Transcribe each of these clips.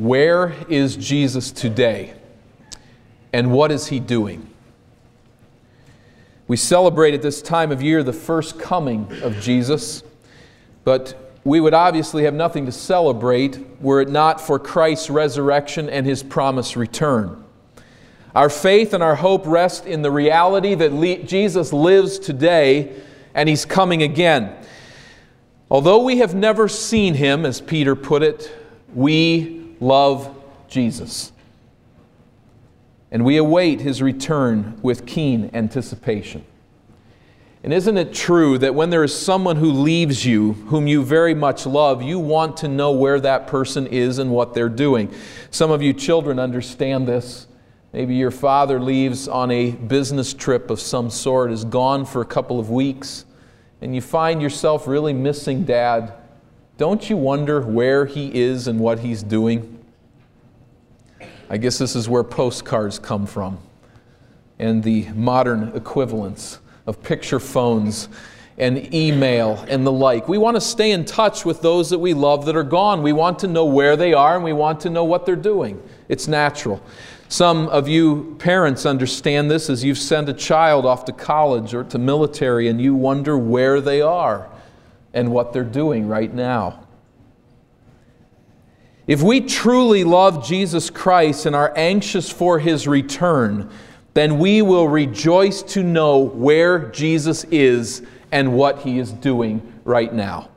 Where is Jesus today? And what is he doing? We celebrate at this time of year the first coming of Jesus, but we would obviously have nothing to celebrate were it not for Christ's resurrection and his promised return. Our faith and our hope rest in the reality that Jesus lives today and he's coming again. Although we have never seen him, as Peter put it, we love Jesus. And we await his return with keen anticipation. And isn't it true that when there is someone who leaves you, whom you very much love, you want to know where that person is and what they're doing? Some of you children understand this. Maybe your father leaves on a business trip of some sort, is gone for a couple of weeks, and you find yourself really missing dad don't you wonder where he is and what he's doing? I guess this is where postcards come from and the modern equivalents of picture phones and email and the like. We want to stay in touch with those that we love that are gone. We want to know where they are and we want to know what they're doing. It's natural. Some of you parents understand this as you've sent a child off to college or to military and you wonder where they are and what they're doing right now. If we truly love Jesus Christ and are anxious for his return, then we will rejoice to know where Jesus is and what he is doing right now.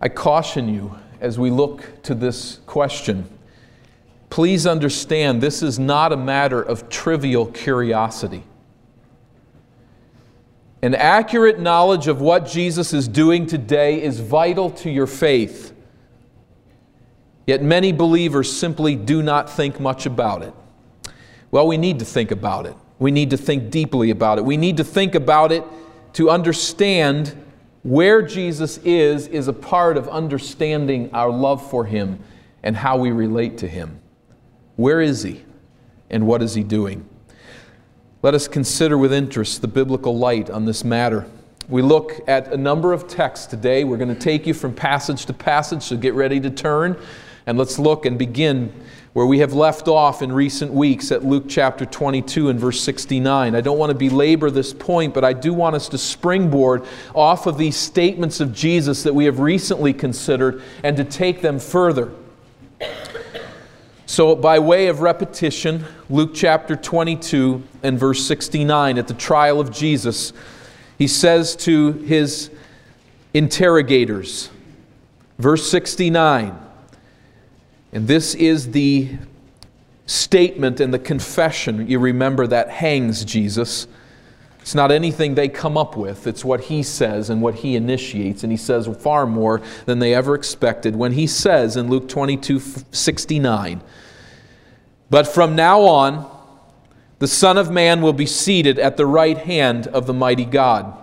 I caution you as we look to this question. Please understand this is not a matter of trivial curiosity. An accurate knowledge of what Jesus is doing today is vital to your faith. Yet many believers simply do not think much about it. Well, we need to think about it. We need to think deeply about it. We need to think about it to understand where Jesus is, is a part of understanding our love for Him and how we relate to Him. Where is He and what is He doing? Let us consider with interest the biblical light on this matter. We look at a number of texts today. We're going to take you from passage to passage, so get ready to turn. And let's look and begin where we have left off in recent weeks at Luke chapter 22 and verse 69. I don't want to belabor this point, but I do want us to springboard off of these statements of Jesus that we have recently considered and to take them further. So, by way of repetition, Luke chapter 22 and verse 69, at the trial of Jesus, he says to his interrogators, verse 69, and this is the statement and the confession, you remember, that hangs Jesus. It's not anything they come up with, it's what he says and what he initiates. And he says far more than they ever expected when he says in Luke 22 69, But from now on, the Son of Man will be seated at the right hand of the mighty God.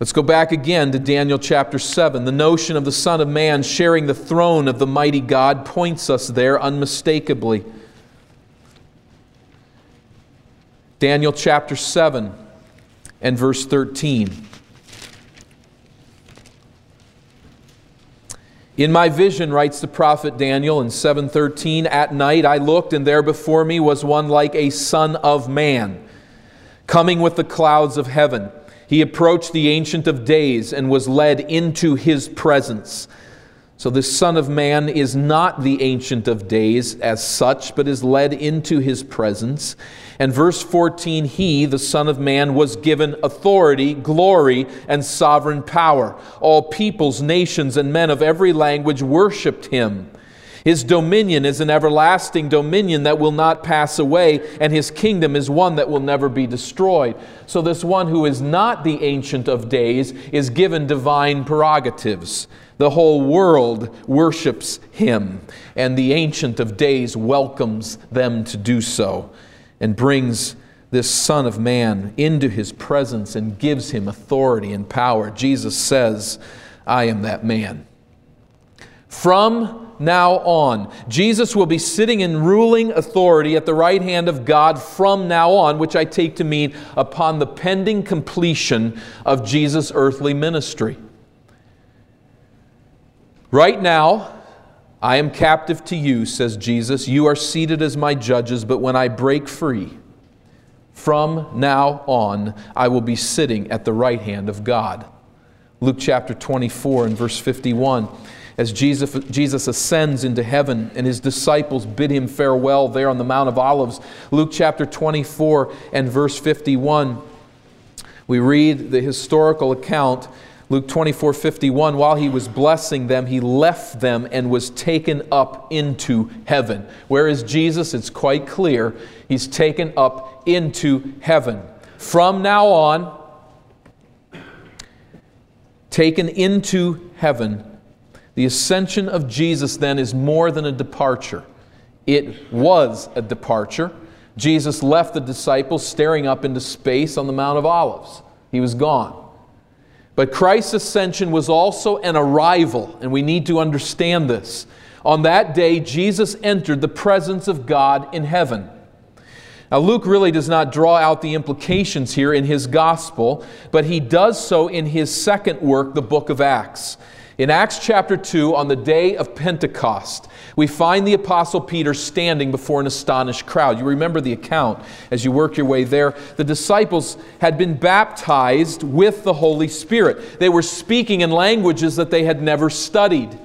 Let's go back again to Daniel chapter 7. The notion of the Son of Man sharing the throne of the mighty God points us there unmistakably. Daniel chapter 7 and verse 13. In my vision, writes the prophet Daniel in 7:13, at night I looked, and there before me was one like a son of man, coming with the clouds of heaven. He approached the Ancient of Days and was led into his presence. So, this Son of Man is not the Ancient of Days as such, but is led into his presence. And verse 14, he, the Son of Man, was given authority, glory, and sovereign power. All peoples, nations, and men of every language worshiped him. His dominion is an everlasting dominion that will not pass away, and his kingdom is one that will never be destroyed. So, this one who is not the Ancient of Days is given divine prerogatives. The whole world worships him, and the Ancient of Days welcomes them to do so and brings this Son of Man into his presence and gives him authority and power. Jesus says, I am that man. From now on, Jesus will be sitting in ruling authority at the right hand of God from now on, which I take to mean upon the pending completion of Jesus' earthly ministry. Right now, I am captive to you, says Jesus. You are seated as my judges, but when I break free, from now on, I will be sitting at the right hand of God. Luke chapter 24 and verse 51. As Jesus, Jesus ascends into heaven and his disciples bid him farewell there on the Mount of Olives, Luke chapter 24 and verse 51, we read the historical account Luke 24 51, while he was blessing them, he left them and was taken up into heaven. Where is Jesus? It's quite clear. He's taken up into heaven. From now on, taken into heaven, the ascension of Jesus then is more than a departure. It was a departure. Jesus left the disciples staring up into space on the Mount of Olives. He was gone. But Christ's ascension was also an arrival, and we need to understand this. On that day, Jesus entered the presence of God in heaven. Now, Luke really does not draw out the implications here in his gospel, but he does so in his second work, the book of Acts. In Acts chapter 2, on the day of Pentecost, we find the Apostle Peter standing before an astonished crowd. You remember the account as you work your way there. The disciples had been baptized with the Holy Spirit, they were speaking in languages that they had never studied.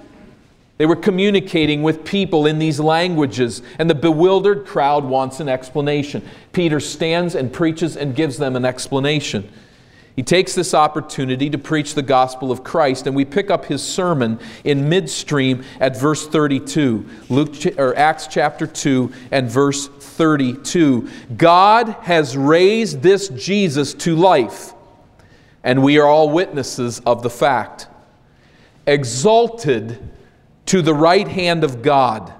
They were communicating with people in these languages, and the bewildered crowd wants an explanation. Peter stands and preaches and gives them an explanation. He takes this opportunity to preach the gospel of Christ, and we pick up his sermon in midstream at verse 32, Luke or Acts chapter 2 and verse 32. God has raised this Jesus to life, and we are all witnesses of the fact. Exalted to the right hand of God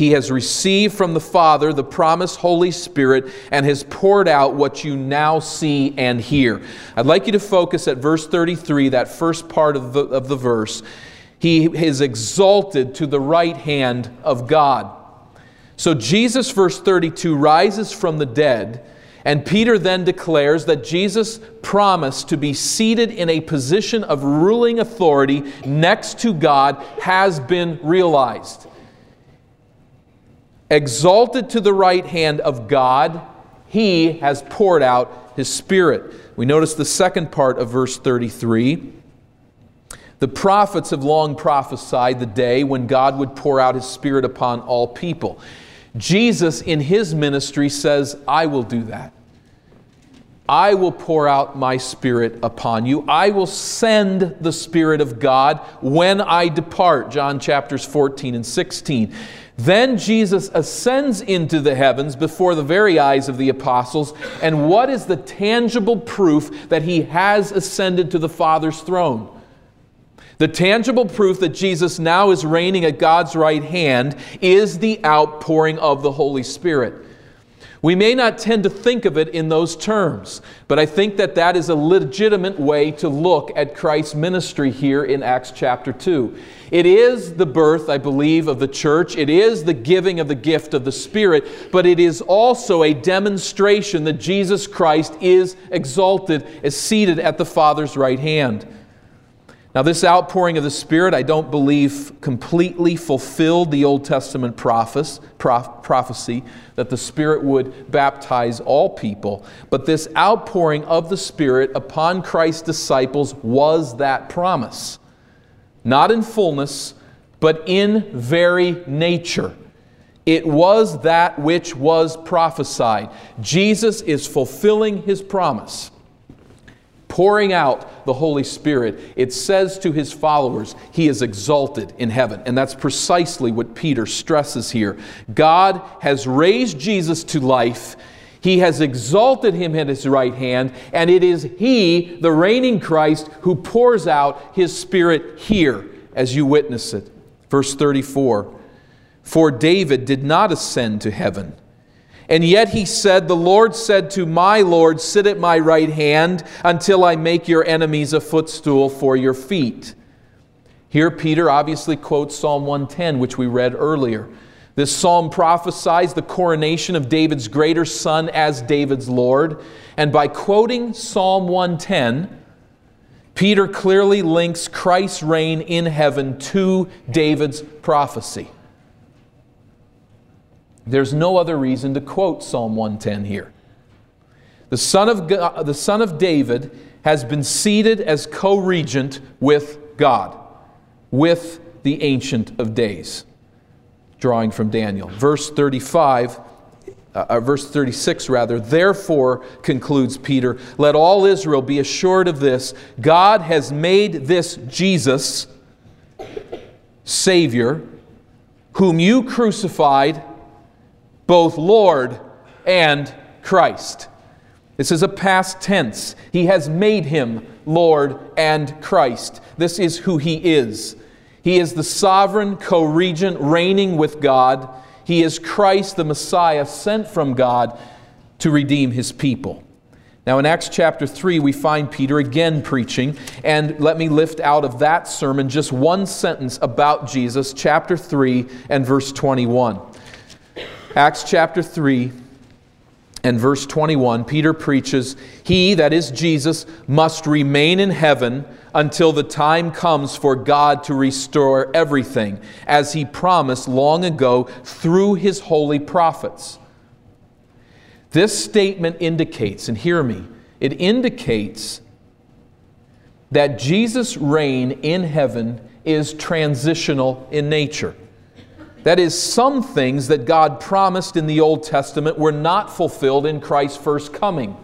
he has received from the Father the promised Holy Spirit and has poured out what you now see and hear. I'd like you to focus at verse 33, that first part of the, of the verse. He is exalted to the right hand of God. So Jesus, verse 32, rises from the dead. And Peter then declares that Jesus' promise to be seated in a position of ruling authority next to God has been realized exalted to the right hand of God, he has poured out his Spirit. We notice the second part of verse 33. The prophets have long prophesied the day when God would pour out his Spirit upon all people. Jesus, in his ministry, says, I will do that. I will pour out my Spirit upon you. I will send the Spirit of God when I depart. John chapters 14 and 16. Then Jesus ascends into the heavens before the very eyes of the apostles. And what is the tangible proof that he has ascended to the Father's throne? The tangible proof that Jesus now is reigning at God's right hand is the outpouring of the Holy Spirit. We may not tend to think of it in those terms, but I think that that is a legitimate way to look at Christ's ministry here in Acts chapter 2. It is the birth, I believe, of the church. It is the giving of the gift of the Spirit, but it is also a demonstration that Jesus Christ is exalted, is seated at the Father's right hand. Now, this outpouring of the Spirit, I don't believe completely fulfilled the Old Testament prophes, prof, prophecy that the Spirit would baptize all people. But this outpouring of the Spirit upon Christ's disciples was that promise. Not in fullness, but in very nature. It was that which was prophesied. Jesus is fulfilling his promise pouring out the Holy Spirit, it says to his followers, He is exalted in heaven. And that's precisely what Peter stresses here. God has raised Jesus to life. He has exalted him at his right hand, and it is He, the reigning Christ, who pours out His Spirit here as you witness it. Verse 34 For David did not ascend to heaven and yet he said, The Lord said to my Lord, Sit at my right hand until I make your enemies a footstool for your feet. Here, Peter obviously quotes Psalm 110, which we read earlier. This psalm prophesies the coronation of David's greater son as David's Lord. And by quoting Psalm 110, Peter clearly links Christ's reign in heaven to David's prophecy. There's no other reason to quote Psalm 110 here. The son of, God, the son of David has been seated as co regent with God, with the Ancient of Days. Drawing from Daniel. Verse 35, uh, uh, verse 36 rather, therefore, concludes Peter, let all Israel be assured of this God has made this Jesus, Savior, whom you crucified, both Lord and Christ. This is a past tense. He has made him Lord and Christ. This is who he is. He is the sovereign co regent reigning with God. He is Christ, the Messiah, sent from God to redeem his people. Now, in Acts chapter 3, we find Peter again preaching, and let me lift out of that sermon just one sentence about Jesus, chapter 3 and verse 21. Acts chapter 3, and verse 21, Peter preaches, He, that is Jesus, must remain in heaven until the time comes for God to restore everything, as He promised long ago through His holy prophets. This statement indicates, and hear me, it indicates that Jesus' reign in heaven is transitional in nature. That is, some things that God promised in the Old Testament were not fulfilled in Christ's first coming.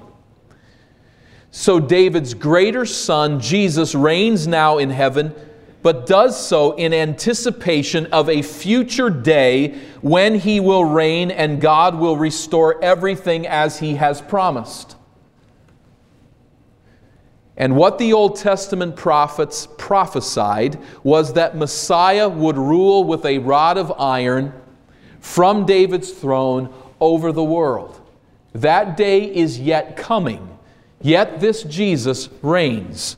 So David's greater son, Jesus, reigns now in heaven, but does so in anticipation of a future day when he will reign and God will restore everything as he has promised. And what the Old Testament prophets prophesied was that Messiah would rule with a rod of iron from David's throne over the world. That day is yet coming, yet this Jesus reigns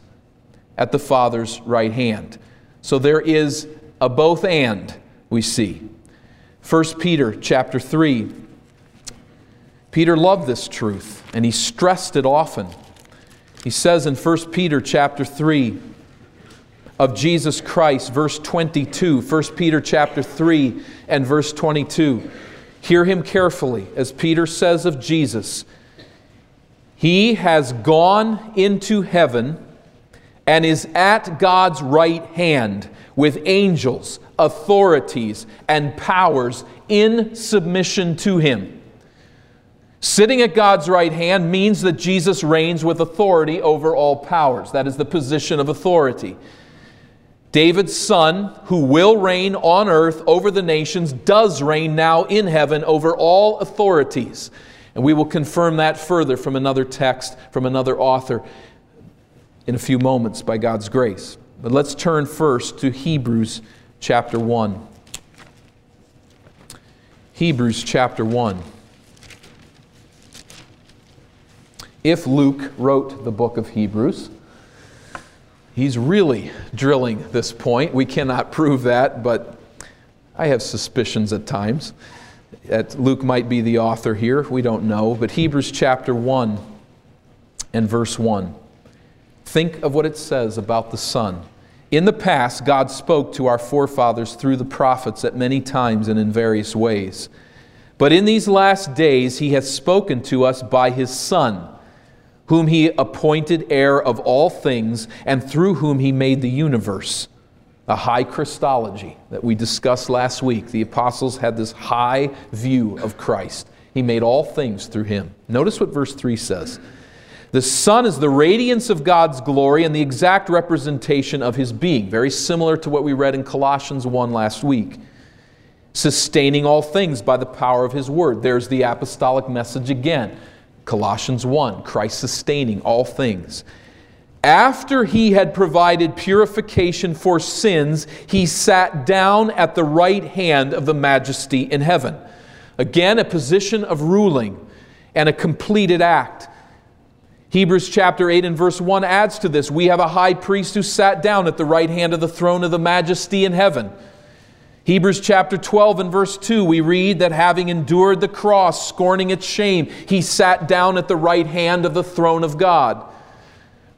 at the Father's right hand. So there is a both and we see. 1 Peter chapter 3. Peter loved this truth and he stressed it often. He says in 1 Peter chapter 3 of Jesus Christ, verse 22, 1 Peter chapter 3 and verse 22. Hear him carefully as Peter says of Jesus. He has gone into heaven and is at God's right hand with angels, authorities, and powers in submission to him. Sitting at God's right hand means that Jesus reigns with authority over all powers. That is the position of authority. David's son, who will reign on earth over the nations, does reign now in heaven over all authorities. And we will confirm that further from another text, from another author, in a few moments by God's grace. But let's turn first to Hebrews chapter 1. Hebrews chapter 1. If Luke wrote the book of Hebrews. He's really drilling this point. We cannot prove that, but I have suspicions at times that Luke might be the author here. We don't know. But Hebrews chapter 1 and verse 1. Think of what it says about the Son. In the past, God spoke to our forefathers through the prophets at many times and in various ways. But in these last days, He has spoken to us by His Son whom he appointed heir of all things, and through whom he made the universe. A high Christology that we discussed last week. The apostles had this high view of Christ. He made all things through him. Notice what verse 3 says. The Son is the radiance of God's glory and the exact representation of his being. Very similar to what we read in Colossians 1 last week. Sustaining all things by the power of his word. There's the apostolic message again. Colossians 1, Christ sustaining all things. After he had provided purification for sins, he sat down at the right hand of the majesty in heaven. Again, a position of ruling and a completed act. Hebrews chapter 8 and verse 1 adds to this. We have a high priest who sat down at the right hand of the throne of the majesty in heaven. Hebrews chapter 12 and verse 2, we read that having endured the cross, scorning its shame, he sat down at the right hand of the throne of God.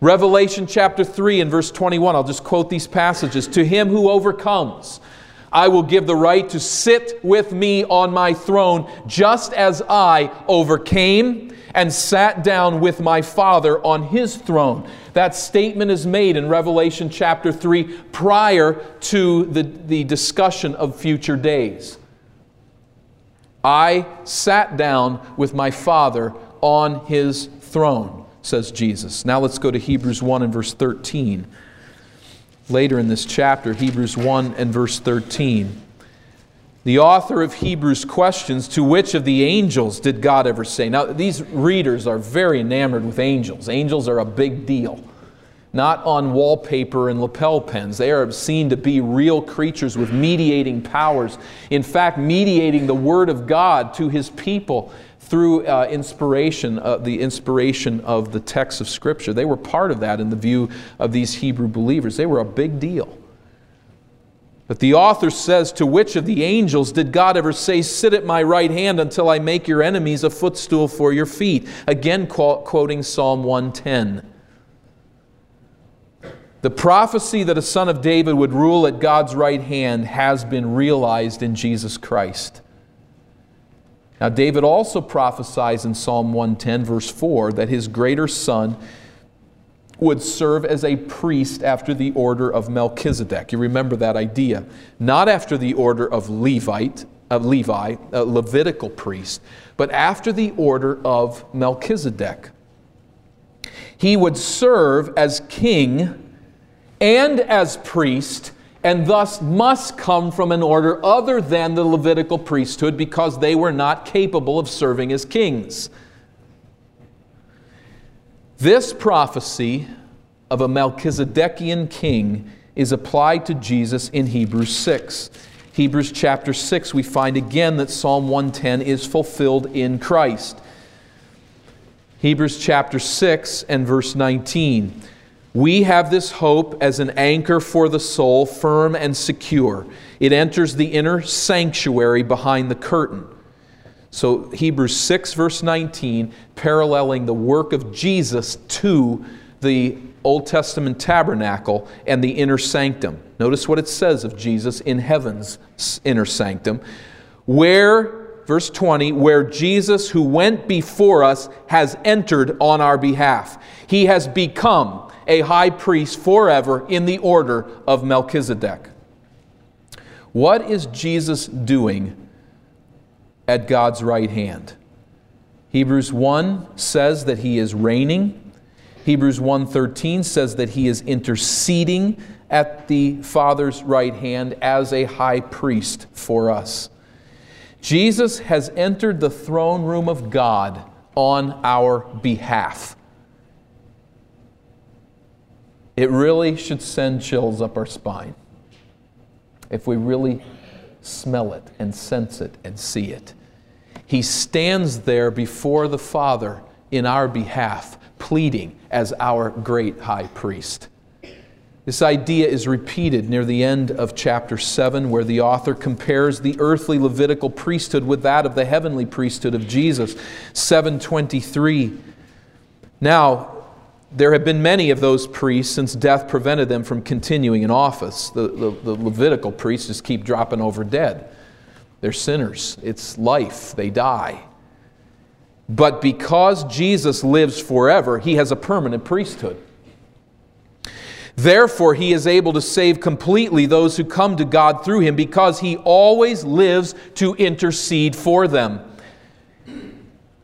Revelation chapter 3 and verse 21, I'll just quote these passages. To him who overcomes, I will give the right to sit with me on my throne, just as I overcame and sat down with my Father on his throne. That statement is made in Revelation chapter 3 prior to the, the discussion of future days. I sat down with my Father on his throne, says Jesus. Now let's go to Hebrews 1 and verse 13. Later in this chapter, Hebrews 1 and verse 13. The author of Hebrews questions to which of the angels did God ever say? Now, these readers are very enamored with angels. Angels are a big deal not on wallpaper and lapel pins. They are seen to be real creatures with mediating powers. In fact, mediating the Word of God to His people through uh, inspiration, uh, the inspiration of the text of Scripture. They were part of that in the view of these Hebrew believers. They were a big deal. But the author says, To which of the angels did God ever say, Sit at my right hand until I make your enemies a footstool for your feet? Again, quoting Psalm 110. The prophecy that a son of David would rule at God's right hand has been realized in Jesus Christ. Now, David also prophesies in Psalm 110, verse 4, that his greater son would serve as a priest after the order of Melchizedek. You remember that idea. Not after the order of Levite, of Levi, a Levitical priest, but after the order of Melchizedek. He would serve as king and as priest, and thus must come from an order other than the Levitical priesthood because they were not capable of serving as kings. This prophecy of a Melchizedekian king is applied to Jesus in Hebrews 6. Hebrews chapter 6, we find again that Psalm 110 is fulfilled in Christ. Hebrews chapter 6 and verse 19. We have this hope as an anchor for the soul, firm and secure. It enters the inner sanctuary behind the curtain. So, Hebrews 6, verse 19, paralleling the work of Jesus to the Old Testament tabernacle and the inner sanctum. Notice what it says of Jesus in heaven's inner sanctum, where, verse 20, where Jesus, who went before us, has entered on our behalf. He has become a high priest forever in the order of Melchizedek. What is Jesus doing at God's right hand? Hebrews 1 says that he is reigning. Hebrews 1:13 says that he is interceding at the Father's right hand as a high priest for us. Jesus has entered the throne room of God on our behalf. It really should send chills up our spine if we really smell it and sense it and see it. He stands there before the Father in our behalf, pleading as our great high priest. This idea is repeated near the end of chapter 7, where the author compares the earthly Levitical priesthood with that of the heavenly priesthood of Jesus. 723. Now, there have been many of those priests since death prevented them from continuing in office. The, the, the, Levitical priests just keep dropping over dead. They're sinners, it's life, they die. But because Jesus lives forever, he has a permanent priesthood. Therefore, he is able to save completely those who come to God through him because he always lives to intercede for them.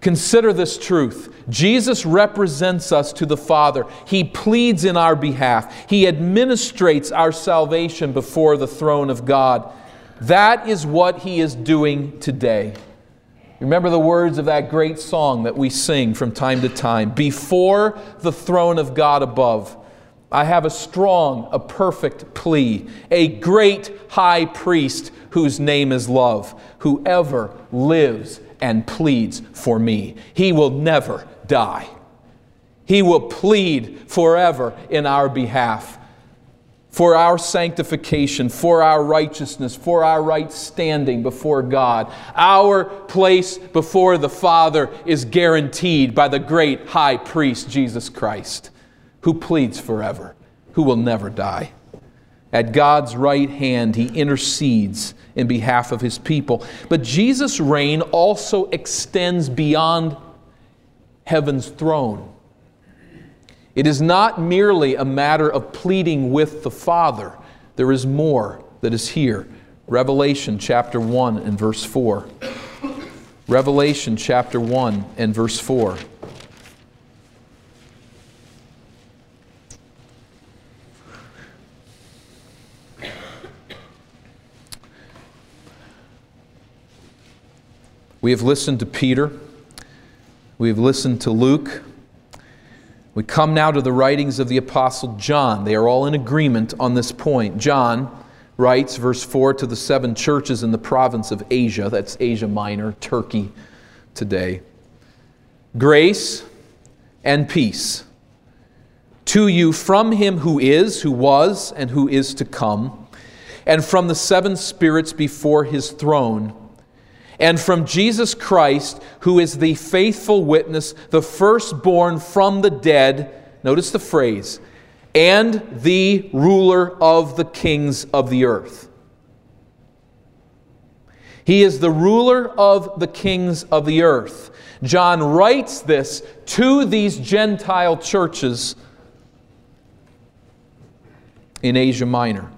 Consider this truth. Jesus represents us to the Father. He pleads in our behalf. He administrates our salvation before the throne of God. That is what He is doing today. Remember the words of that great song that we sing from time to time Before the throne of God above, I have a strong, a perfect plea, a great high priest whose name is love, whoever lives and pleads for me. He will never die. He will plead forever in our behalf, for our sanctification, for our righteousness, for our right standing before God. Our place before the Father is guaranteed by the great high priest, Jesus Christ who pleads forever, who will never die. At God's right hand, he intercedes in behalf of his people. But Jesus' reign also extends beyond heaven's throne. It is not merely a matter of pleading with the Father, there is more that is here. Revelation chapter 1 and verse 4. Revelation chapter 1 and verse 4. We have listened to Peter. We have listened to Luke. We come now to the writings of the Apostle John. They are all in agreement on this point. John writes, verse 4, to the seven churches in the province of Asia. That's Asia Minor, Turkey today. Grace and peace to you from him who is, who was, and who is to come, and from the seven spirits before his throne, and from Jesus Christ, who is the faithful witness, the firstborn from the dead. Notice the phrase and the ruler of the kings of the earth. He is the ruler of the kings of the earth. John writes this to these Gentile churches in Asia Minor.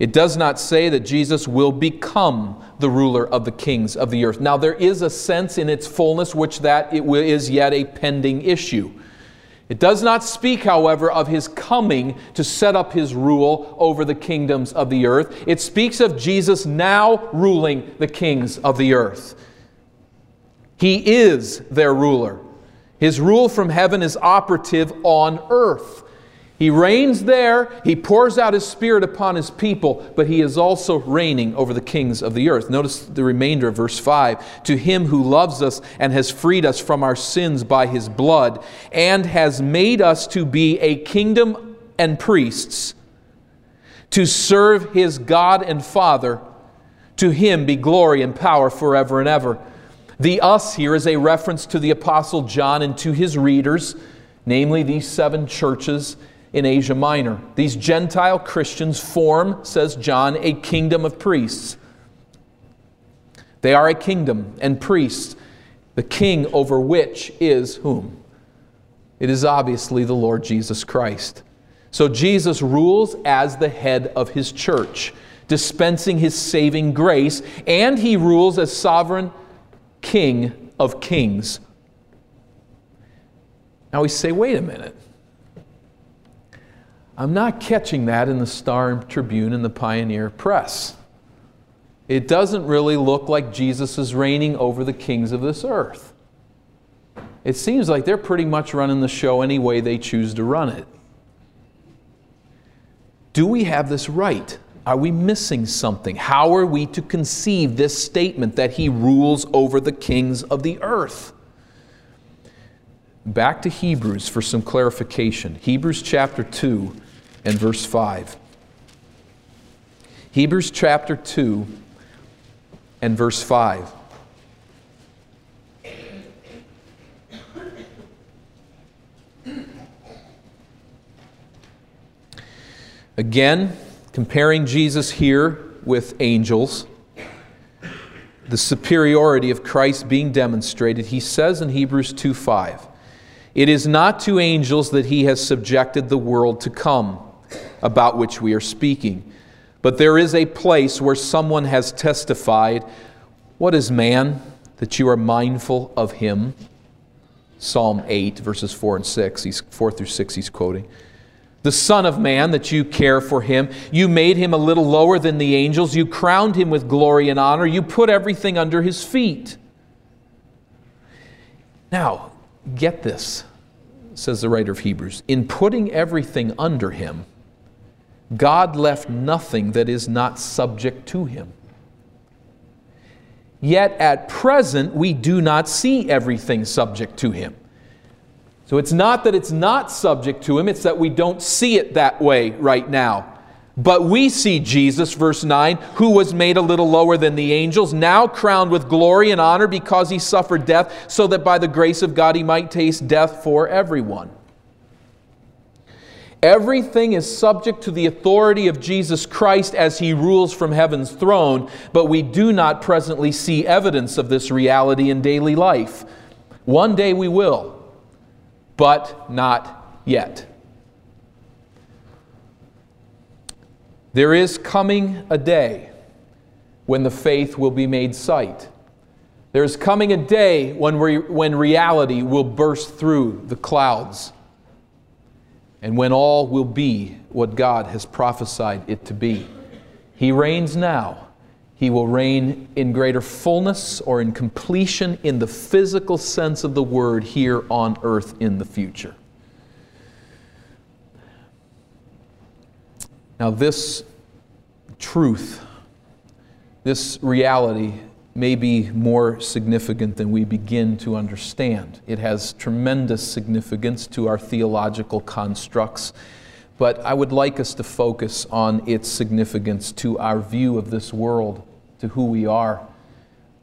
It does not say that Jesus will become the ruler of the kings of the earth. Now, there is a sense in its fullness which that it is yet a pending issue. It does not speak, however, of his coming to set up his rule over the kingdoms of the earth. It speaks of Jesus now ruling the kings of the earth. He is their ruler. His rule from heaven is operative on earth. He reigns there, he pours out his spirit upon his people, but he is also reigning over the kings of the earth. Notice the remainder of verse 5 To him who loves us and has freed us from our sins by his blood, and has made us to be a kingdom and priests, to serve his God and Father, to him be glory and power forever and ever. The us here is a reference to the Apostle John and to his readers, namely these seven churches in Asia Minor. These Gentile Christians form, says John, a kingdom of priests. They are a kingdom and priests, the king over which is whom? It is obviously the Lord Jesus Christ. So Jesus rules as the head of his church, dispensing his saving grace, and he rules as sovereign king of kings. Now we say, wait a minute. I'm not catching that in the Star Tribune and the Pioneer Press. It doesn't really look like Jesus is reigning over the kings of this earth. It seems like they're pretty much running the show any way they choose to run it. Do we have this right? Are we missing something? How are we to conceive this statement that he rules over the kings of the earth? Back to Hebrews for some clarification. Hebrews chapter 2 and verse 5. Hebrews chapter 2 and verse 5. Again, comparing Jesus here with angels, the superiority of Christ being demonstrated, he says in Hebrews 2 5, It is not to angels that he has subjected the world to come about which we are speaking. But there is a place where someone has testified, What is man that you are mindful of him? Psalm 8, verses 4 and 6. He's 4 through 6 he's quoting. The Son of Man, that you care for him. You made him a little lower than the angels. You crowned him with glory and honor. You put everything under his feet. Now, get this, says the writer of Hebrews. In putting everything under him, God left nothing that is not subject to him. Yet at present, we do not see everything subject to him. So it's not that it's not subject to him, it's that we don't see it that way right now. But we see Jesus, verse 9, who was made a little lower than the angels, now crowned with glory and honor because he suffered death, so that by the grace of God he might taste death for everyone. Everything is subject to the authority of Jesus Christ as he rules from heaven's throne, but we do not presently see evidence of this reality in daily life. One day we will, but not yet. There is coming a day when the faith will be made sight. There is coming a day when, re- when reality will burst through the clouds and when all will be what God has prophesied it to be. He reigns now. He will reign in greater fullness or in completion in the physical sense of the word here on earth in the future. Now, this truth, this reality, may be more significant than we begin to understand. It has tremendous significance to our theological constructs, but I would like us to focus on its significance to our view of this world, to who we are.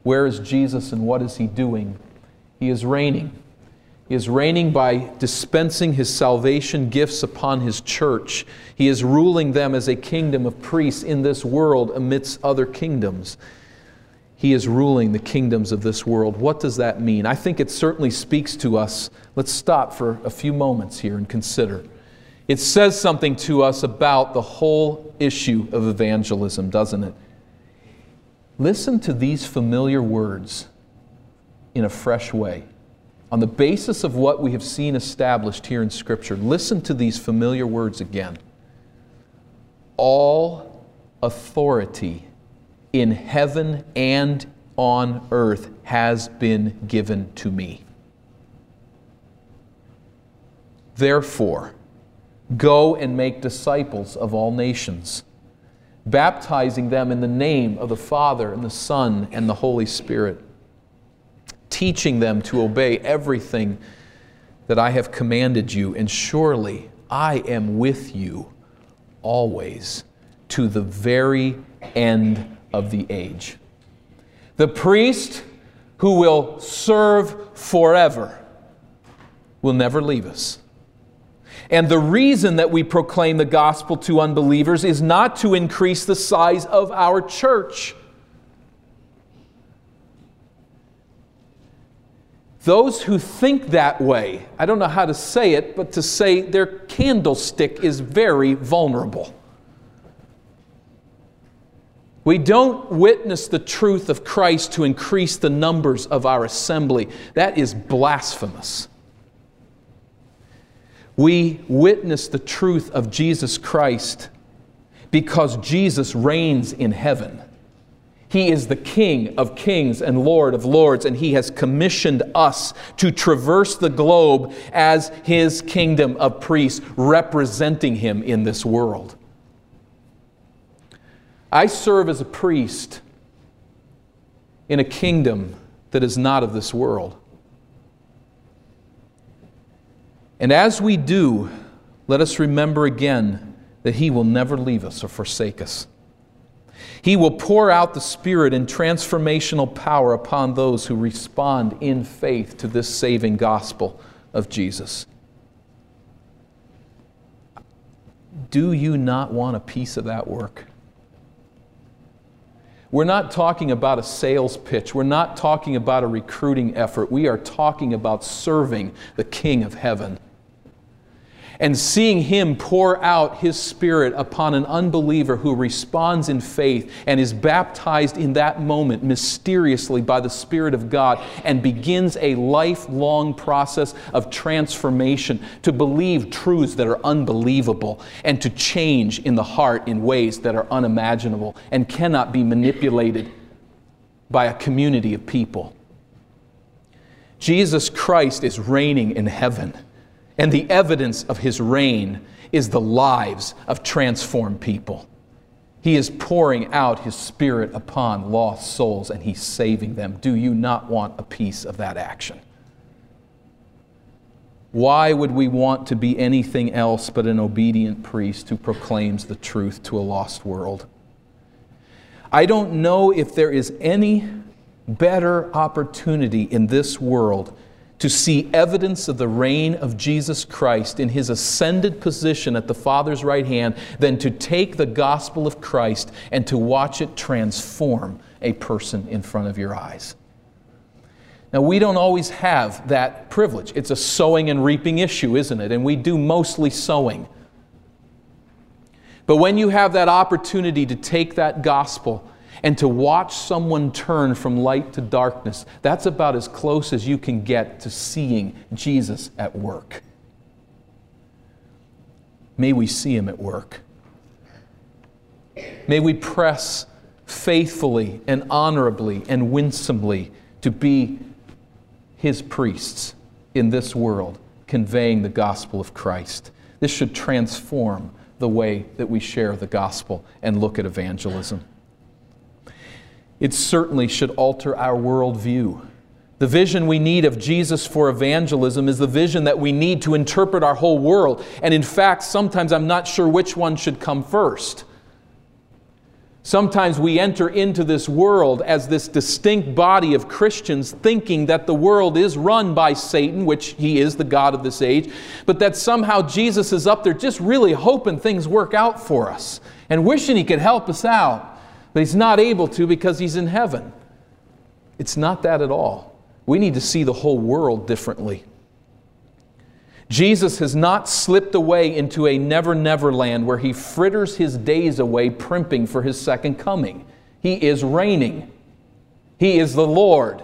Where is Jesus and what is he doing? He is reigning. He is reigning by dispensing his salvation gifts upon his church. He is ruling them as a kingdom of priests in this world amidst other kingdoms. He is ruling the kingdoms of this world. What does that mean? I think it certainly speaks to us. Let's stop for a few moments here and consider. It says something to us about the whole issue of evangelism, doesn't it? Listen to these familiar words in a fresh way. On the basis of what we have seen established here in Scripture, listen to these familiar words again. All authority in heaven and on earth has been given to me. Therefore, go and make disciples of all nations, baptizing them in the name of the Father and the Son and the Holy Spirit, teaching them to obey everything that I have commanded you, and surely I am with you always to the very end of the age. The priest who will serve forever will never leave us. And the reason that we proclaim the gospel to unbelievers is not to increase the size of our church. Those who think that way, I don't know how to say it, but to say their candlestick is very vulnerable. We don't witness the truth of Christ to increase the numbers of our assembly. That is blasphemous. We witness the truth of Jesus Christ because Jesus reigns in heaven. He is the King of kings and Lord of lords, and He has commissioned us to traverse the globe as His kingdom of priests, representing Him in this world. I serve as a priest in a kingdom that is not of this world. And as we do, let us remember again that He will never leave us or forsake us. He will pour out the Spirit in transformational power upon those who respond in faith to this saving gospel of Jesus. Do you not want a piece of that work? We're not talking about a sales pitch. We're not talking about a recruiting effort. We are talking about serving the King of heaven and seeing Him pour out His Spirit upon an unbeliever who responds in faith and is baptized in that moment mysteriously by the Spirit of God and begins a lifelong process of transformation to believe truths that are unbelievable and to change in the heart in ways that are unimaginable and cannot be manipulated by a community of people. Jesus Christ is reigning in heaven. And the evidence of his reign is the lives of transformed people. He is pouring out his spirit upon lost souls and he's saving them. Do you not want a piece of that action? Why would we want to be anything else but an obedient priest who proclaims the truth to a lost world? I don't know if there is any better opportunity in this world to see evidence of the reign of Jesus Christ in his ascended position at the Father's right hand than to take the gospel of Christ and to watch it transform a person in front of your eyes. Now, we don't always have that privilege. It's a sowing and reaping issue, isn't it? And we do mostly sowing. But when you have that opportunity to take that gospel and to watch someone turn from light to darkness, that's about as close as you can get to seeing Jesus at work. May we see him at work. May we press faithfully and honorably and winsomely to be his priests in this world, conveying the gospel of Christ. This should transform the way that we share the gospel and look at evangelism. It certainly should alter our worldview. The vision we need of Jesus for evangelism is the vision that we need to interpret our whole world. And in fact, sometimes I'm not sure which one should come first. Sometimes we enter into this world as this distinct body of Christians thinking that the world is run by Satan, which he is the God of this age, but that somehow Jesus is up there just really hoping things work out for us and wishing he could help us out but he's not able to because he's in heaven. It's not that at all. We need to see the whole world differently. Jesus has not slipped away into a never never land where he fritters his days away primping for his second coming. He is reigning. He is the Lord.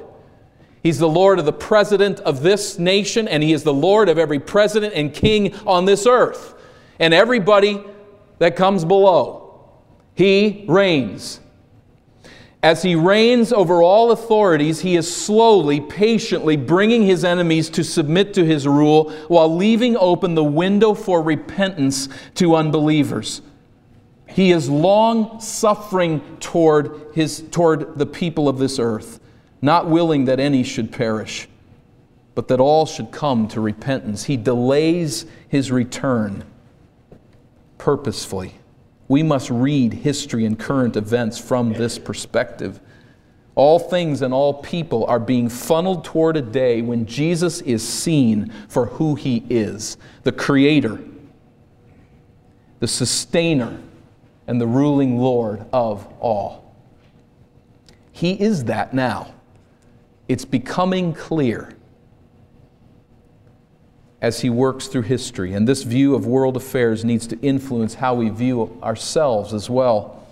He's the Lord of the president of this nation, and he is the Lord of every president and king on this earth and everybody that comes below. He reigns. As he reigns over all authorities, he is slowly, patiently bringing his enemies to submit to his rule while leaving open the window for repentance to unbelievers. He is long suffering toward, his, toward the people of this earth, not willing that any should perish, but that all should come to repentance. He delays his return purposefully. We must read history and current events from this perspective. All things and all people are being funneled toward a day when Jesus is seen for who he is the Creator, the Sustainer, and the ruling Lord of all. He is that now. It's becoming clear as he works through history. And this view of world affairs needs to influence how we view ourselves as well.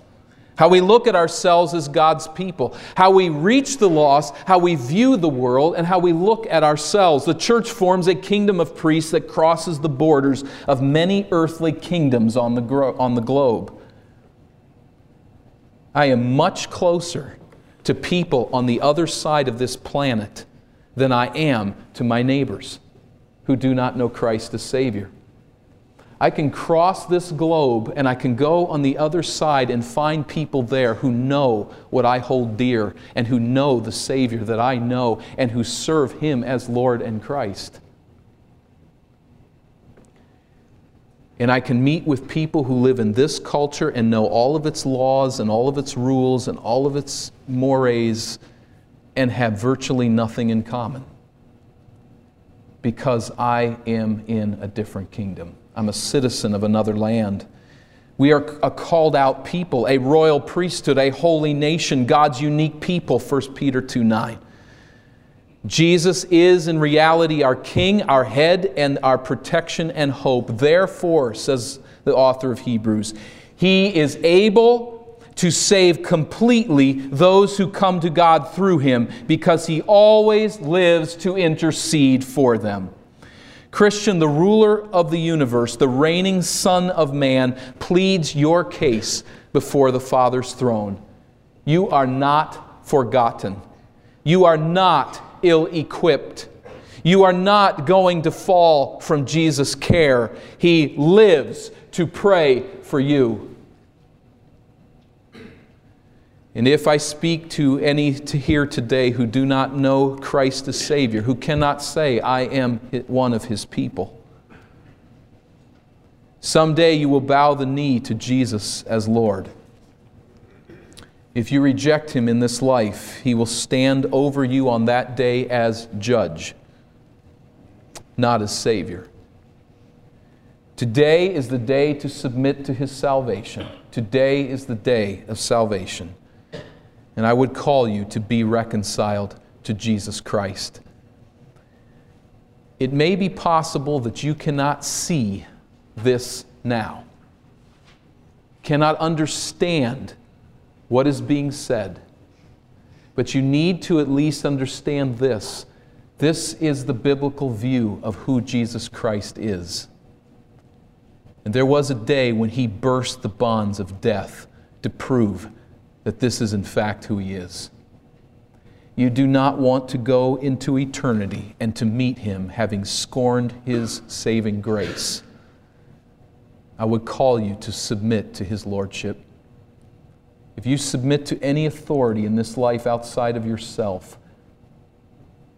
How we look at ourselves as God's people, how we reach the lost, how we view the world, and how we look at ourselves. The church forms a kingdom of priests that crosses the borders of many earthly kingdoms on the, gro- on the globe. I am much closer to people on the other side of this planet than I am to my neighbors who do not know Christ as Savior. I can cross this globe and I can go on the other side and find people there who know what I hold dear and who know the Savior that I know and who serve Him as Lord and Christ. And I can meet with people who live in this culture and know all of its laws and all of its rules and all of its mores and have virtually nothing in common because I am in a different kingdom. I'm a citizen of another land. We are a called out people, a royal priesthood, a holy nation, God's unique people, 1 Peter 2 9. Jesus is in reality our King, our head, and our protection and hope. Therefore, says the author of Hebrews, He is able to save completely those who come to God through him because he always lives to intercede for them. Christian, the ruler of the universe, the reigning Son of Man, pleads your case before the Father's throne. You are not forgotten. You are not ill equipped. You are not going to fall from Jesus' care. He lives to pray for you. And if I speak to any to here today who do not know Christ as Savior, who cannot say, I am one of His people, someday you will bow the knee to Jesus as Lord. If you reject Him in this life, He will stand over you on that day as judge. not as Savior. Today is the day to submit to His salvation. Today is the day of salvation. And I would call you to be reconciled to Jesus Christ. It may be possible that you cannot see this now, cannot understand what is being said, but you need to at least understand this. This is the biblical view of who Jesus Christ is. And there was a day when he burst the bonds of death to prove that this is in fact who he is. You do not want to go into eternity and to meet him having scorned his saving grace. I would call you to submit to his lordship. If you submit to any authority in this life outside of yourself,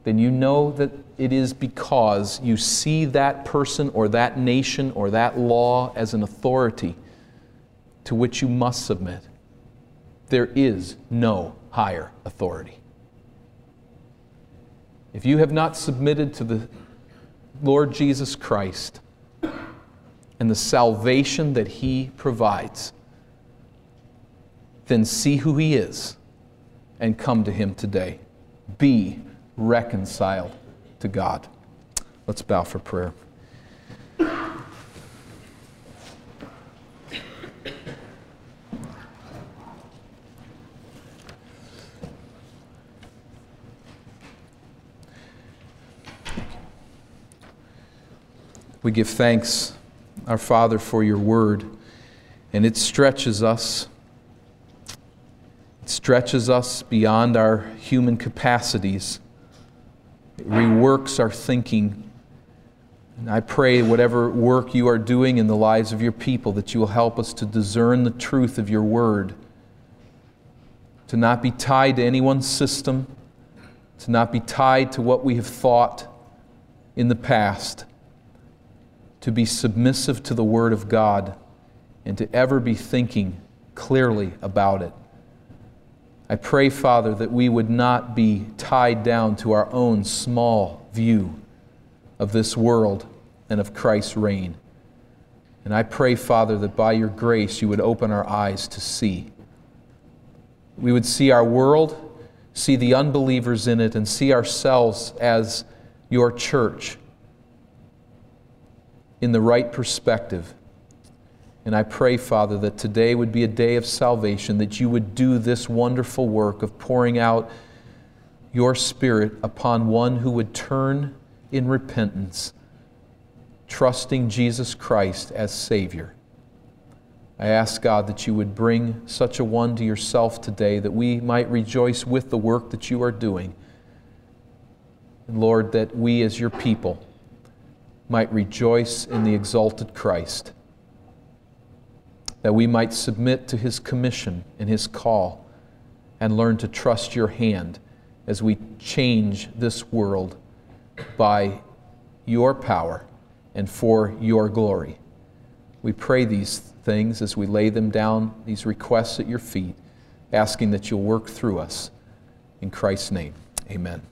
then you know that it is because you see that person or that nation or that law as an authority to which you must submit. There is no higher authority. If you have not submitted to the Lord Jesus Christ and the salvation that He provides, then see who He is and come to Him today. Be reconciled to God. Let's bow for prayer. We give thanks, our Father, for your word, and it stretches us. It stretches us beyond our human capacities. It reworks our thinking. And I pray, whatever work you are doing in the lives of your people, that you will help us to discern the truth of your word, to not be tied to anyone's system, to not be tied to what we have thought in the past to be submissive to the Word of God and to ever be thinking clearly about it. I pray, Father, that we would not be tied down to our own small view of this world and of Christ's reign. And I pray, Father, that by your grace you would open our eyes to see. We would see our world, see the unbelievers in it, and see ourselves as your church in the right perspective. And I pray, Father, that today would be a day of salvation, that you would do this wonderful work of pouring out your Spirit upon one who would turn in repentance, trusting Jesus Christ as Savior. I ask, God, that you would bring such a one to yourself today, that we might rejoice with the work that you are doing. And Lord, that we as your people, might rejoice in the exalted Christ, that we might submit to his commission and his call, and learn to trust your hand as we change this world by your power and for your glory. We pray these things as we lay them down, these requests at your feet, asking that you'll work through us. In Christ's name, amen.